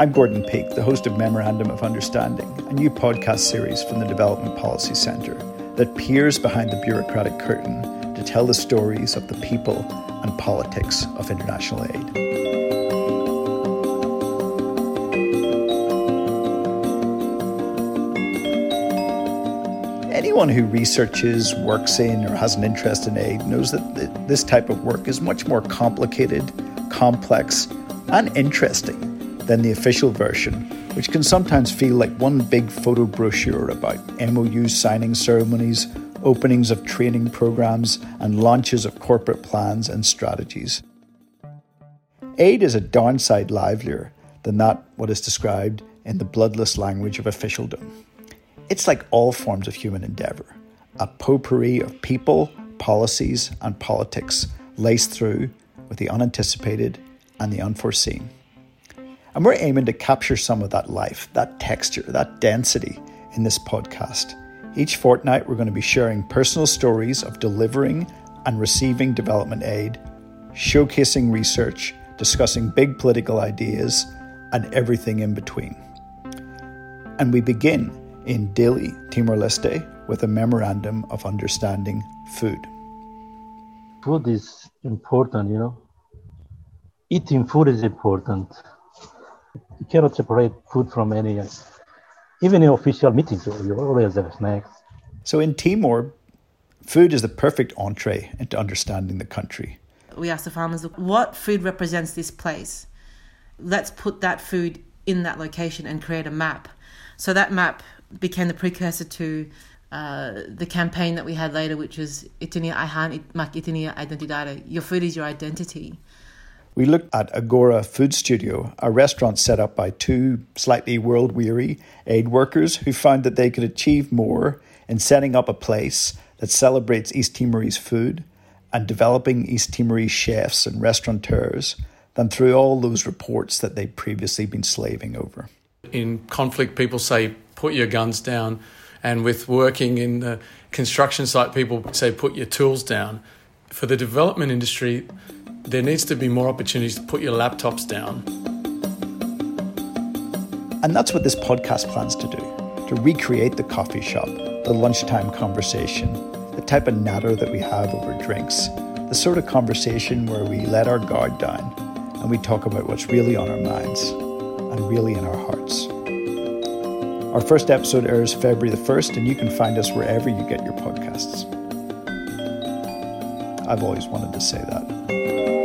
I'm Gordon Peake, the host of Memorandum of Understanding, a new podcast series from the Development Policy Centre that peers behind the bureaucratic curtain to tell the stories of the people and politics of international aid. Anyone who researches, works in, or has an interest in aid knows that this type of work is much more complicated, complex, and interesting than the official version, which can sometimes feel like one big photo brochure about MOU signing ceremonies, openings of training programs, and launches of corporate plans and strategies. Aid is a downside livelier than that what is described in the bloodless language of officialdom. It's like all forms of human endeavour, a potpourri of people, policies, and politics laced through with the unanticipated and the unforeseen. And we're aiming to capture some of that life, that texture, that density in this podcast. Each fortnight, we're going to be sharing personal stories of delivering and receiving development aid, showcasing research, discussing big political ideas, and everything in between. And we begin in Dili, Timor Leste, with a memorandum of understanding food. Food is important, you know. Eating food is important you cannot separate food from any, even in official meetings, you always have snacks. So in Timor, food is the perfect entree into understanding the country. We asked the farmers, what food represents this place? Let's put that food in that location and create a map. So that map became the precursor to uh, the campaign that we had later, which was Itinia Aihan Mak Itinia Identidade. Your food is your identity. We looked at Agora Food Studio, a restaurant set up by two slightly world weary aid workers who found that they could achieve more in setting up a place that celebrates East Timorese food and developing East Timorese chefs and restaurateurs than through all those reports that they'd previously been slaving over. In conflict, people say, put your guns down. And with working in the construction site, people say, put your tools down. For the development industry, there needs to be more opportunities to put your laptops down. And that's what this podcast plans to do to recreate the coffee shop, the lunchtime conversation, the type of natter that we have over drinks, the sort of conversation where we let our guard down and we talk about what's really on our minds and really in our hearts. Our first episode airs February the 1st, and you can find us wherever you get your podcasts. I've always wanted to say that.